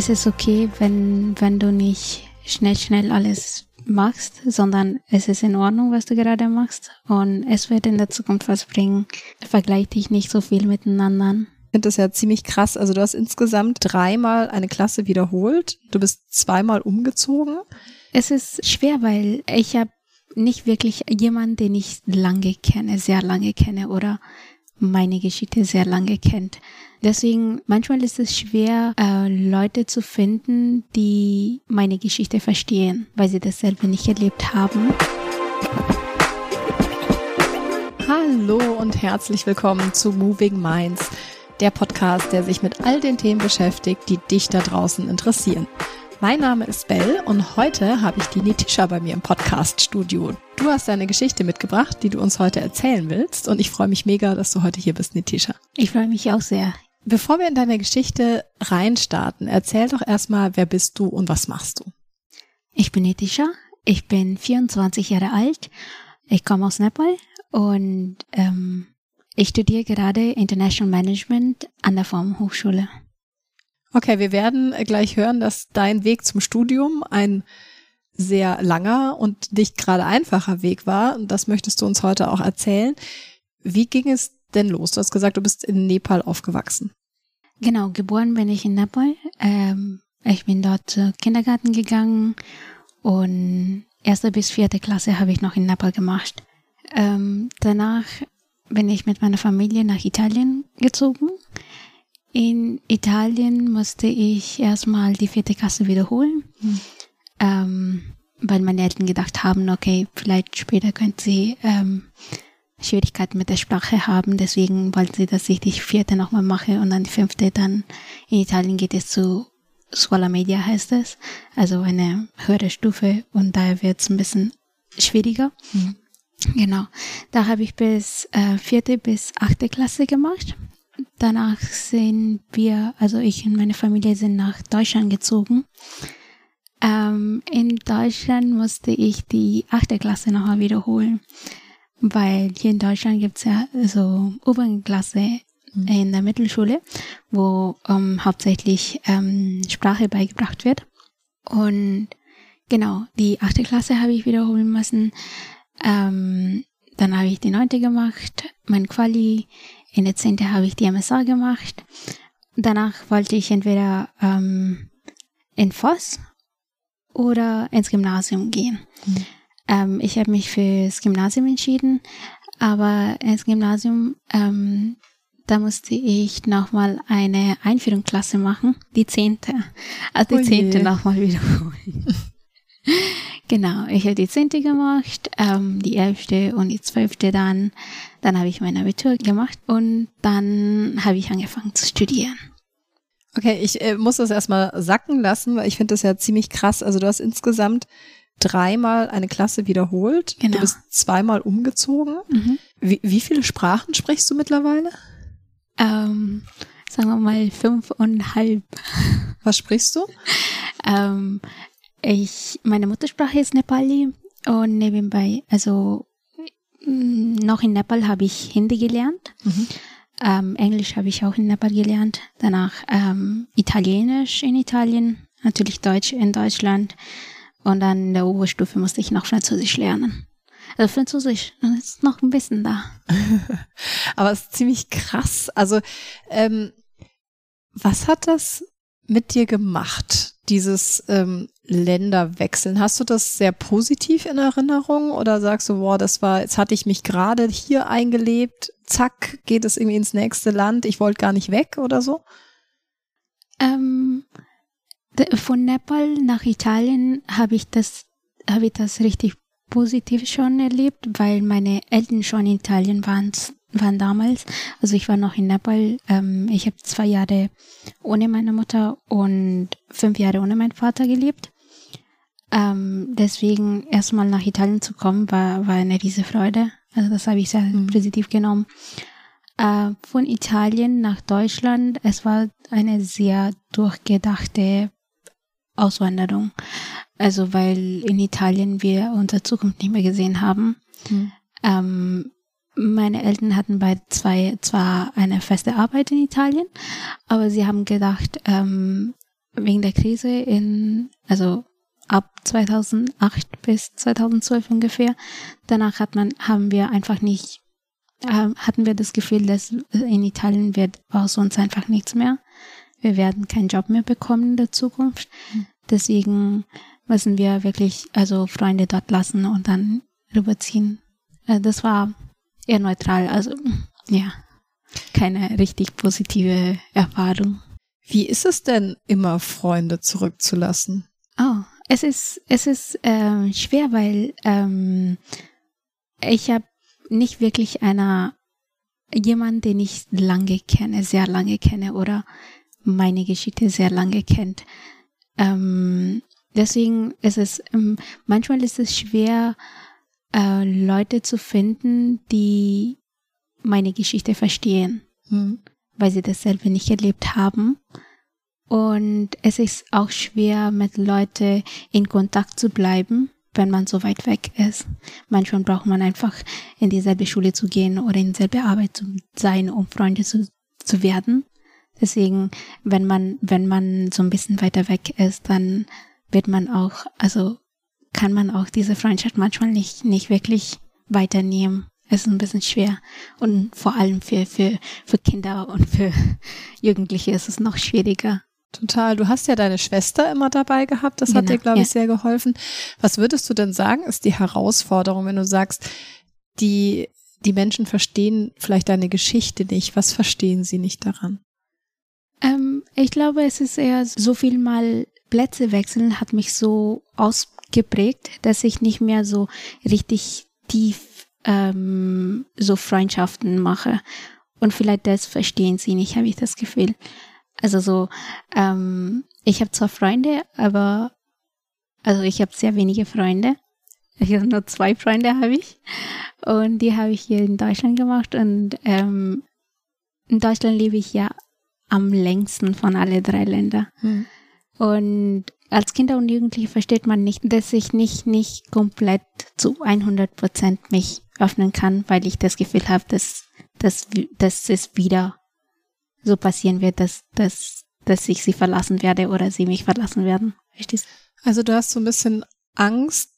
es ist okay, wenn, wenn du nicht schnell, schnell alles machst, sondern es ist in Ordnung, was du gerade machst und es wird in der Zukunft was bringen. Vergleich dich nicht so viel miteinander. Ich finde das ja ziemlich krass. Also du hast insgesamt dreimal eine Klasse wiederholt. Du bist zweimal umgezogen. Es ist schwer, weil ich habe nicht wirklich jemanden, den ich lange kenne, sehr lange kenne oder meine Geschichte sehr lange kennt. Deswegen manchmal ist es schwer, äh, Leute zu finden, die meine Geschichte verstehen, weil sie dasselbe nicht erlebt haben. Hallo und herzlich willkommen zu Moving Minds, der Podcast, der sich mit all den Themen beschäftigt, die dich da draußen interessieren. Mein Name ist Bell und heute habe ich die Nitisha bei mir im Podcast-Studio. Du hast deine Geschichte mitgebracht, die du uns heute erzählen willst und ich freue mich mega, dass du heute hier bist, Nitisha. Ich freue mich auch sehr. Bevor wir in deine Geschichte reinstarten, erzähl doch erstmal, wer bist du und was machst du? Ich bin Nitisha, ich bin 24 Jahre alt, ich komme aus Nepal und ähm, ich studiere gerade International Management an der Form Hochschule. Okay, wir werden gleich hören, dass dein Weg zum Studium ein sehr langer und nicht gerade einfacher Weg war. Und das möchtest du uns heute auch erzählen. Wie ging es denn los? Du hast gesagt, du bist in Nepal aufgewachsen. Genau, geboren bin ich in Nepal. Ähm, ich bin dort Kindergarten gegangen und erste bis vierte Klasse habe ich noch in Nepal gemacht. Ähm, danach bin ich mit meiner Familie nach Italien gezogen. In Italien musste ich erstmal die vierte Klasse wiederholen, mhm. ähm, weil meine Eltern gedacht haben, okay, vielleicht später könnte sie ähm, Schwierigkeiten mit der Sprache haben. Deswegen wollten sie, dass ich die vierte nochmal mache und dann die fünfte. Dann in Italien geht es zu Scuola Media heißt es, also eine höhere Stufe und daher wird es ein bisschen schwieriger. Mhm. Genau, da habe ich bis äh, vierte bis achte Klasse gemacht danach sind wir, also ich und meine Familie sind nach Deutschland gezogen. Ähm, in Deutschland musste ich die achte Klasse nochmal wiederholen, weil hier in Deutschland gibt's ja so Oberklasse mhm. in der Mittelschule, wo ähm, hauptsächlich ähm, Sprache beigebracht wird. Und genau, die achte Klasse habe ich wiederholen müssen. Ähm, dann habe ich die neunte gemacht, mein Quali in der 10. habe ich die MSA gemacht. Danach wollte ich entweder ähm, in Voss oder ins Gymnasium gehen. Mhm. Ähm, ich habe mich fürs Gymnasium entschieden, aber ins Gymnasium, ähm, da musste ich nochmal eine Einführungsklasse machen, die zehnte. Also die oh zehnte nochmal wiederholen. Genau, ich habe die zehnte gemacht, ähm, die elfte und die zwölfte dann. Dann habe ich mein Abitur gemacht und dann habe ich angefangen zu studieren. Okay, ich äh, muss das erstmal sacken lassen, weil ich finde das ja ziemlich krass. Also du hast insgesamt dreimal eine Klasse wiederholt. Genau. Du bist zweimal umgezogen. Mhm. Wie, wie viele Sprachen sprichst du mittlerweile? Ähm, sagen wir mal fünfeinhalb. Was sprichst du? ähm, ich, meine Muttersprache ist Nepali und nebenbei, also mm, noch in Nepal habe ich Hindi gelernt. Mhm. Ähm, Englisch habe ich auch in Nepal gelernt. Danach ähm, Italienisch in Italien, natürlich Deutsch in Deutschland. Und dann in der Oberstufe musste ich noch Französisch lernen. Also Französisch ist noch ein bisschen da. Aber es ist ziemlich krass. Also ähm, was hat das mit dir gemacht, dieses ähm, Länderwechseln? Hast du das sehr positiv in Erinnerung oder sagst du, boah, das war, jetzt hatte ich mich gerade hier eingelebt, zack, geht es irgendwie ins nächste Land, ich wollte gar nicht weg oder so? Ähm, von Nepal nach Italien habe ich das, habe ich das richtig positiv schon erlebt, weil meine Eltern schon in Italien waren waren damals, also ich war noch in Nepal, ähm, ich habe zwei Jahre ohne meine Mutter und fünf Jahre ohne meinen Vater gelebt. Ähm, deswegen erstmal nach Italien zu kommen, war, war eine riesige Freude. Also das habe ich sehr mhm. positiv genommen. Äh, von Italien nach Deutschland, es war eine sehr durchgedachte Auswanderung. Also weil in Italien wir unsere Zukunft nicht mehr gesehen haben. Mhm. Ähm, meine Eltern hatten beide zwei zwar eine feste Arbeit in Italien, aber sie haben gedacht, ähm, wegen der Krise in, also ab 2008 bis 2012 ungefähr. Danach hat man, haben wir einfach nicht, äh, hatten wir das Gefühl, dass in Italien wird aus uns einfach nichts mehr. Wir werden keinen Job mehr bekommen in der Zukunft. Mhm. Deswegen müssen wir wirklich, also Freunde dort lassen und dann rüberziehen. Äh, das war eher neutral, also ja, keine richtig positive Erfahrung. Wie ist es denn, immer Freunde zurückzulassen? Oh, es ist, es ist äh, schwer, weil ähm, ich habe nicht wirklich einer jemand, den ich lange kenne, sehr lange kenne oder meine Geschichte sehr lange kennt. Ähm, deswegen ist es ähm, manchmal ist es schwer, äh, Leute zu finden, die meine Geschichte verstehen. Hm weil sie dasselbe nicht erlebt haben. Und es ist auch schwer, mit Leuten in Kontakt zu bleiben, wenn man so weit weg ist. Manchmal braucht man einfach in dieselbe Schule zu gehen oder in dieselbe Arbeit zu sein, um Freunde zu, zu werden. Deswegen, wenn man, wenn man so ein bisschen weiter weg ist, dann wird man auch, also kann man auch diese Freundschaft manchmal nicht, nicht wirklich weiternehmen ist ein bisschen schwer. Und vor allem für, für, für Kinder und für Jugendliche ist es noch schwieriger. Total. Du hast ja deine Schwester immer dabei gehabt. Das genau, hat dir, glaube ich, sehr geholfen. Was würdest du denn sagen, ist die Herausforderung, wenn du sagst, die, die Menschen verstehen vielleicht deine Geschichte nicht. Was verstehen sie nicht daran? Ähm, ich glaube, es ist eher so viel mal Plätze wechseln hat mich so ausgeprägt, dass ich nicht mehr so richtig tief ähm, so Freundschaften mache. Und vielleicht das verstehen sie nicht, habe ich das Gefühl. Also so, ähm, ich habe zwar Freunde, aber also ich habe sehr wenige Freunde. Ich habe nur zwei Freunde habe ich. Und die habe ich hier in Deutschland gemacht. Und ähm, in Deutschland lebe ich ja am längsten von alle drei Ländern. Hm. Und als Kinder und Jugendliche versteht man nicht, dass ich nicht, nicht komplett zu 100 Prozent mich öffnen kann, weil ich das Gefühl habe, dass, dass, dass es wieder so passieren wird, dass, dass, dass ich sie verlassen werde oder sie mich verlassen werden. Verstehst Also du hast so ein bisschen Angst,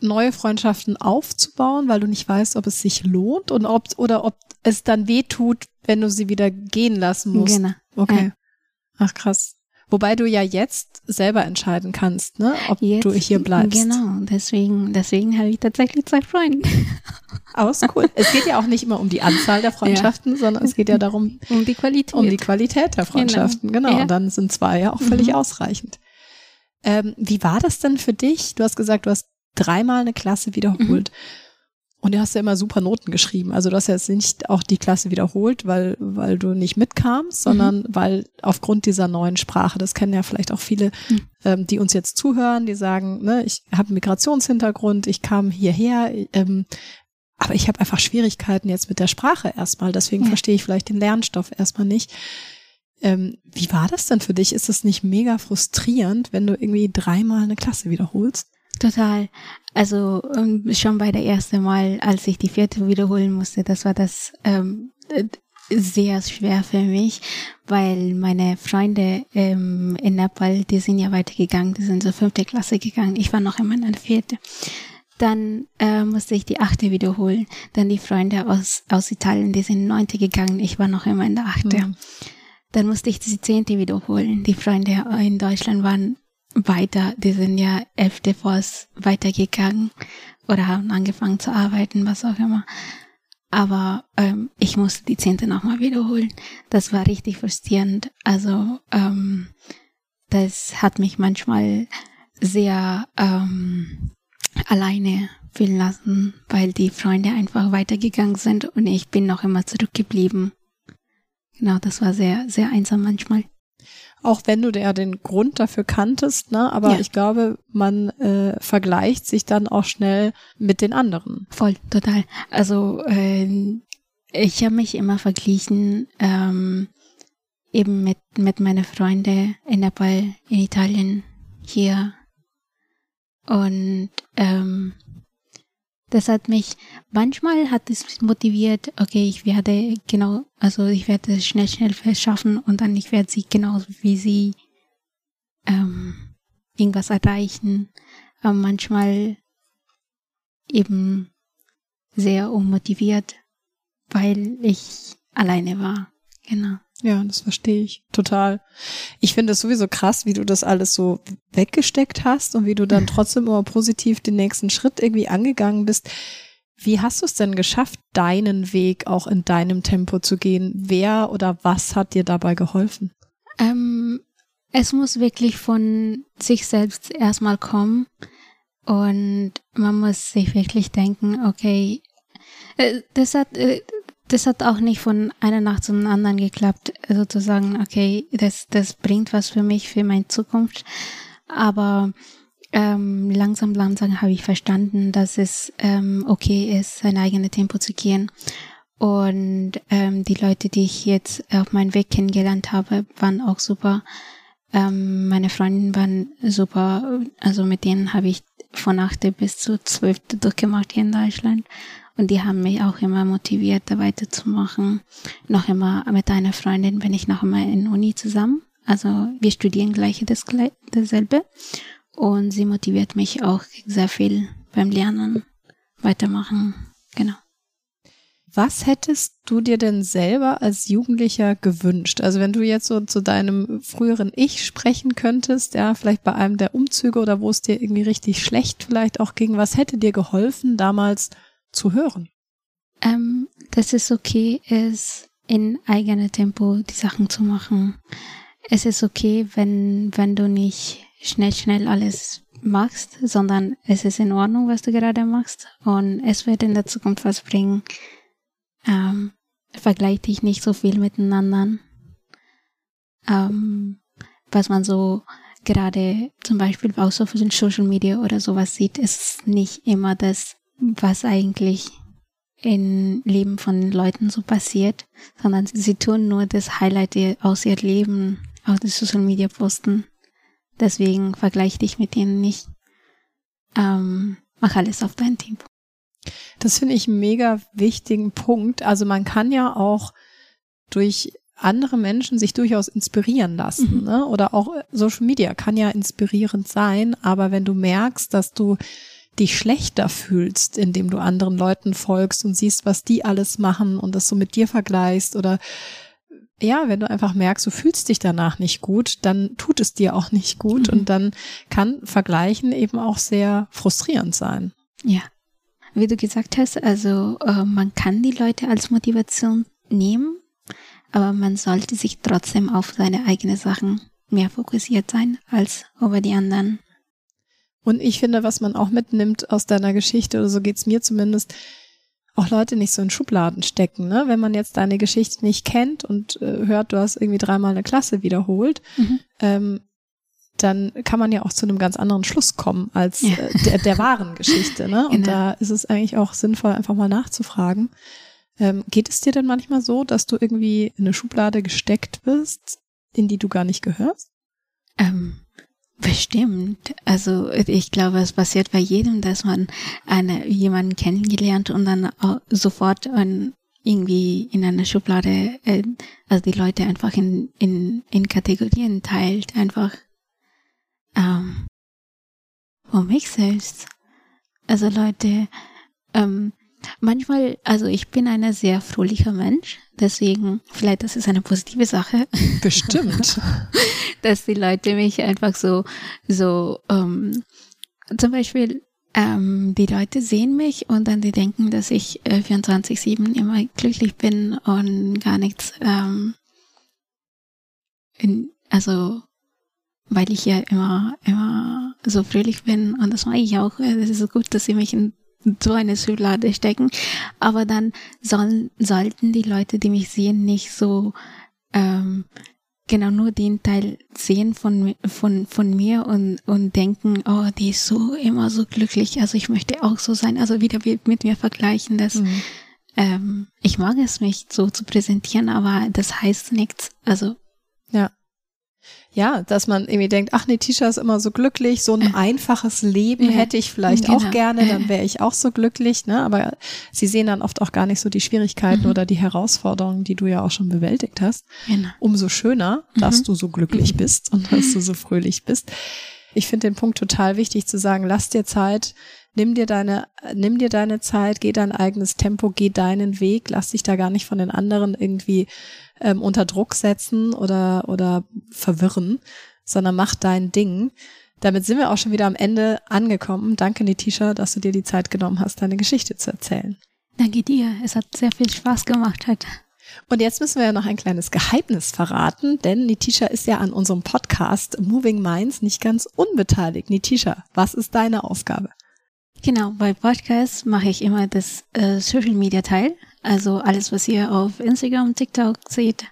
neue Freundschaften aufzubauen, weil du nicht weißt, ob es sich lohnt und ob, oder ob es dann weh tut, wenn du sie wieder gehen lassen musst. Genau. Okay. Ja. Ach krass. Wobei du ja jetzt selber entscheiden kannst, ne, ob jetzt, du hier bleibst. Genau, deswegen, deswegen habe ich tatsächlich zwei Freunde. Aus cool. Es geht ja auch nicht immer um die Anzahl der Freundschaften, ja. sondern es geht ja darum, um die Qualität. Um die Qualität der Freundschaften, genau. genau. Ja. Und dann sind zwei ja auch völlig mhm. ausreichend. Ähm, wie war das denn für dich? Du hast gesagt, du hast dreimal eine Klasse wiederholt. Mhm. Und du hast ja immer super Noten geschrieben. Also du hast ja jetzt nicht auch die Klasse wiederholt, weil, weil du nicht mitkamst, sondern mhm. weil aufgrund dieser neuen Sprache, das kennen ja vielleicht auch viele, mhm. ähm, die uns jetzt zuhören, die sagen, ne, ich habe einen Migrationshintergrund, ich kam hierher, ähm, aber ich habe einfach Schwierigkeiten jetzt mit der Sprache erstmal. Deswegen ja. verstehe ich vielleicht den Lernstoff erstmal nicht. Ähm, wie war das denn für dich? Ist das nicht mega frustrierend, wenn du irgendwie dreimal eine Klasse wiederholst? Total. Also ähm, schon bei der ersten Mal, als ich die vierte wiederholen musste, das war das ähm, sehr schwer für mich, weil meine Freunde ähm, in Nepal, die sind ja weitergegangen, die sind zur fünfte Klasse gegangen. Ich war noch immer in der vierte. Dann äh, musste ich die achte wiederholen. Dann die Freunde aus, aus Italien, die sind neunte gegangen. Ich war noch immer in der achte. Mhm. Dann musste ich die zehnte wiederholen. Die Freunde in Deutschland waren weiter, die sind ja elfte Vors weitergegangen oder haben angefangen zu arbeiten, was auch immer. Aber ähm, ich musste die zehnte nochmal wiederholen. Das war richtig frustrierend. Also ähm, das hat mich manchmal sehr ähm, alleine fühlen lassen, weil die Freunde einfach weitergegangen sind und ich bin noch immer zurückgeblieben. Genau, das war sehr, sehr einsam manchmal. Auch wenn du ja den Grund dafür kanntest, ne? Aber ja. ich glaube, man äh, vergleicht sich dann auch schnell mit den anderen. Voll, total. Also äh, ich habe mich immer verglichen ähm, eben mit mit meinen Freunden in Nepal, in Italien, hier und ähm, das hat mich, manchmal hat es motiviert, okay, ich werde genau, also ich werde es schnell, schnell verschaffen und dann ich werde sie genauso wie sie ähm, irgendwas erreichen, aber manchmal eben sehr unmotiviert, weil ich alleine war. Genau. Ja, das verstehe ich total. Ich finde es sowieso krass, wie du das alles so weggesteckt hast und wie du dann trotzdem immer positiv den nächsten Schritt irgendwie angegangen bist. Wie hast du es denn geschafft, deinen Weg auch in deinem Tempo zu gehen? Wer oder was hat dir dabei geholfen? Ähm, es muss wirklich von sich selbst erstmal kommen und man muss sich wirklich denken, okay, äh, das hat, äh, das hat auch nicht von einer Nacht zum anderen geklappt, sozusagen, okay, das, das bringt was für mich, für meine Zukunft. Aber ähm, langsam, langsam habe ich verstanden, dass es ähm, okay ist, sein eigenes Tempo zu gehen. Und ähm, die Leute, die ich jetzt auf meinem Weg kennengelernt habe, waren auch super. Ähm, meine Freundinnen waren super. Also mit denen habe ich von 8. bis zu 12. durchgemacht hier in Deutschland. Und die haben mich auch immer motiviert, da weiterzumachen. Noch immer mit einer Freundin bin ich noch immer in Uni zusammen. Also wir studieren gleich das, dasselbe. Und sie motiviert mich auch sehr viel beim Lernen, weitermachen. Genau. Was hättest du dir denn selber als Jugendlicher gewünscht? Also wenn du jetzt so zu deinem früheren Ich sprechen könntest, ja, vielleicht bei einem der Umzüge oder wo es dir irgendwie richtig schlecht vielleicht auch ging, was hätte dir geholfen, damals zu hören? Ähm, dass es okay ist, in eigenem Tempo die Sachen zu machen. Es ist okay, wenn, wenn du nicht schnell, schnell alles machst, sondern es ist in Ordnung, was du gerade machst und es wird in der Zukunft was bringen. Ähm, vergleich dich nicht so viel miteinander. Ähm, was man so gerade zum Beispiel auch so für den Social Media oder sowas sieht, ist nicht immer das was eigentlich im Leben von Leuten so passiert, sondern sie tun nur das Highlight aus ihr Leben auf den Social Media posten. Deswegen vergleiche dich mit denen nicht. Ähm, mach alles auf dein Tempo. Das finde ich einen mega wichtigen Punkt. Also man kann ja auch durch andere Menschen sich durchaus inspirieren lassen. Mhm. Ne? Oder auch Social Media kann ja inspirierend sein, aber wenn du merkst, dass du dich schlechter fühlst, indem du anderen Leuten folgst und siehst, was die alles machen und das so mit dir vergleichst oder ja, wenn du einfach merkst, du fühlst dich danach nicht gut, dann tut es dir auch nicht gut mhm. und dann kann Vergleichen eben auch sehr frustrierend sein. Ja. Wie du gesagt hast, also äh, man kann die Leute als Motivation nehmen, aber man sollte sich trotzdem auf seine eigenen Sachen mehr fokussiert sein als über die anderen. Und ich finde, was man auch mitnimmt aus deiner Geschichte, oder so geht's mir zumindest, auch Leute nicht so in Schubladen stecken. Ne? Wenn man jetzt deine Geschichte nicht kennt und äh, hört, du hast irgendwie dreimal eine Klasse wiederholt, mhm. ähm, dann kann man ja auch zu einem ganz anderen Schluss kommen als ja. äh, der, der wahren Geschichte. Ne? Und genau. da ist es eigentlich auch sinnvoll, einfach mal nachzufragen. Ähm, geht es dir denn manchmal so, dass du irgendwie in eine Schublade gesteckt bist, in die du gar nicht gehörst? Ähm, Bestimmt. Also ich glaube, es passiert bei jedem, dass man eine, jemanden kennengelernt und dann sofort ein, irgendwie in einer Schublade, äh, also die Leute einfach in, in, in Kategorien teilt, einfach ähm, für mich selbst. Also Leute, ähm, manchmal, also ich bin ein sehr fröhlicher Mensch, deswegen, vielleicht das ist eine positive Sache. Bestimmt. dass die Leute mich einfach so, so, ähm, zum Beispiel, ähm, die Leute sehen mich und dann die denken, dass ich äh, 24-7 immer glücklich bin und gar nichts, ähm, in, also, weil ich ja immer, immer so fröhlich bin und das mache ich auch. Es ist gut, dass sie mich in so eine Schublade stecken. Aber dann sollen, sollten die Leute, die mich sehen, nicht so ähm, genau nur den Teil sehen von, von, von mir und, und denken, oh, die ist so immer so glücklich, also ich möchte auch so sein, also wieder mit mir vergleichen, dass mhm. ähm, ich mag es mich so zu präsentieren, aber das heißt nichts. Also ja. Ja, dass man irgendwie denkt, ach, Netisha ist immer so glücklich, so ein einfaches Leben Ja. hätte ich vielleicht Genau. auch gerne, dann wäre ich auch so glücklich, ne? Aber sie sehen dann oft auch gar nicht so die Schwierigkeiten Mhm. oder die Herausforderungen, die du ja auch schon bewältigt hast. Genau. Umso schöner, dass Mhm. du so glücklich bist und dass du so fröhlich bist. Ich finde den Punkt total wichtig zu sagen, lass dir Zeit, nimm dir deine, nimm dir deine Zeit, geh dein eigenes Tempo, geh deinen Weg, lass dich da gar nicht von den anderen irgendwie ähm, unter Druck setzen oder, oder verwirren, sondern mach dein Ding. Damit sind wir auch schon wieder am Ende angekommen. Danke, Nitisha, dass du dir die Zeit genommen hast, deine Geschichte zu erzählen. Danke dir. Es hat sehr viel Spaß gemacht heute. Und jetzt müssen wir ja noch ein kleines Geheimnis verraten, denn Nitisha ist ja an unserem Podcast Moving Minds nicht ganz unbeteiligt. Nitisha, was ist deine Aufgabe? Genau, bei Podcast mache ich immer das äh, Social Media Teil. Also alles, was ihr auf Instagram, TikTok seht,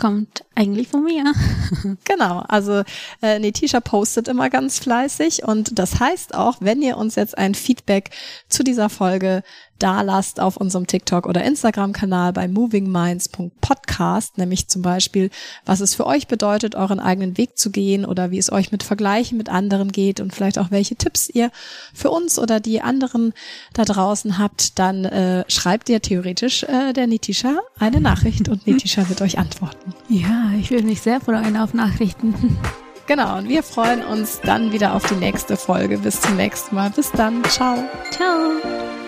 kommt eigentlich von mir. Genau, also äh, Netisha postet immer ganz fleißig und das heißt auch, wenn ihr uns jetzt ein Feedback zu dieser Folge da lasst auf unserem TikTok oder Instagram-Kanal bei movingminds.podcast, nämlich zum Beispiel, was es für euch bedeutet, euren eigenen Weg zu gehen oder wie es euch mit Vergleichen mit anderen geht und vielleicht auch welche Tipps ihr für uns oder die anderen da draußen habt, dann äh, schreibt ihr theoretisch äh, der Netisha eine Nachricht und Netisha wird euch antworten. Ja, ich würde mich sehr freuen auf Nachrichten. Genau, und wir freuen uns dann wieder auf die nächste Folge. Bis zum nächsten Mal. Bis dann. Ciao. Ciao.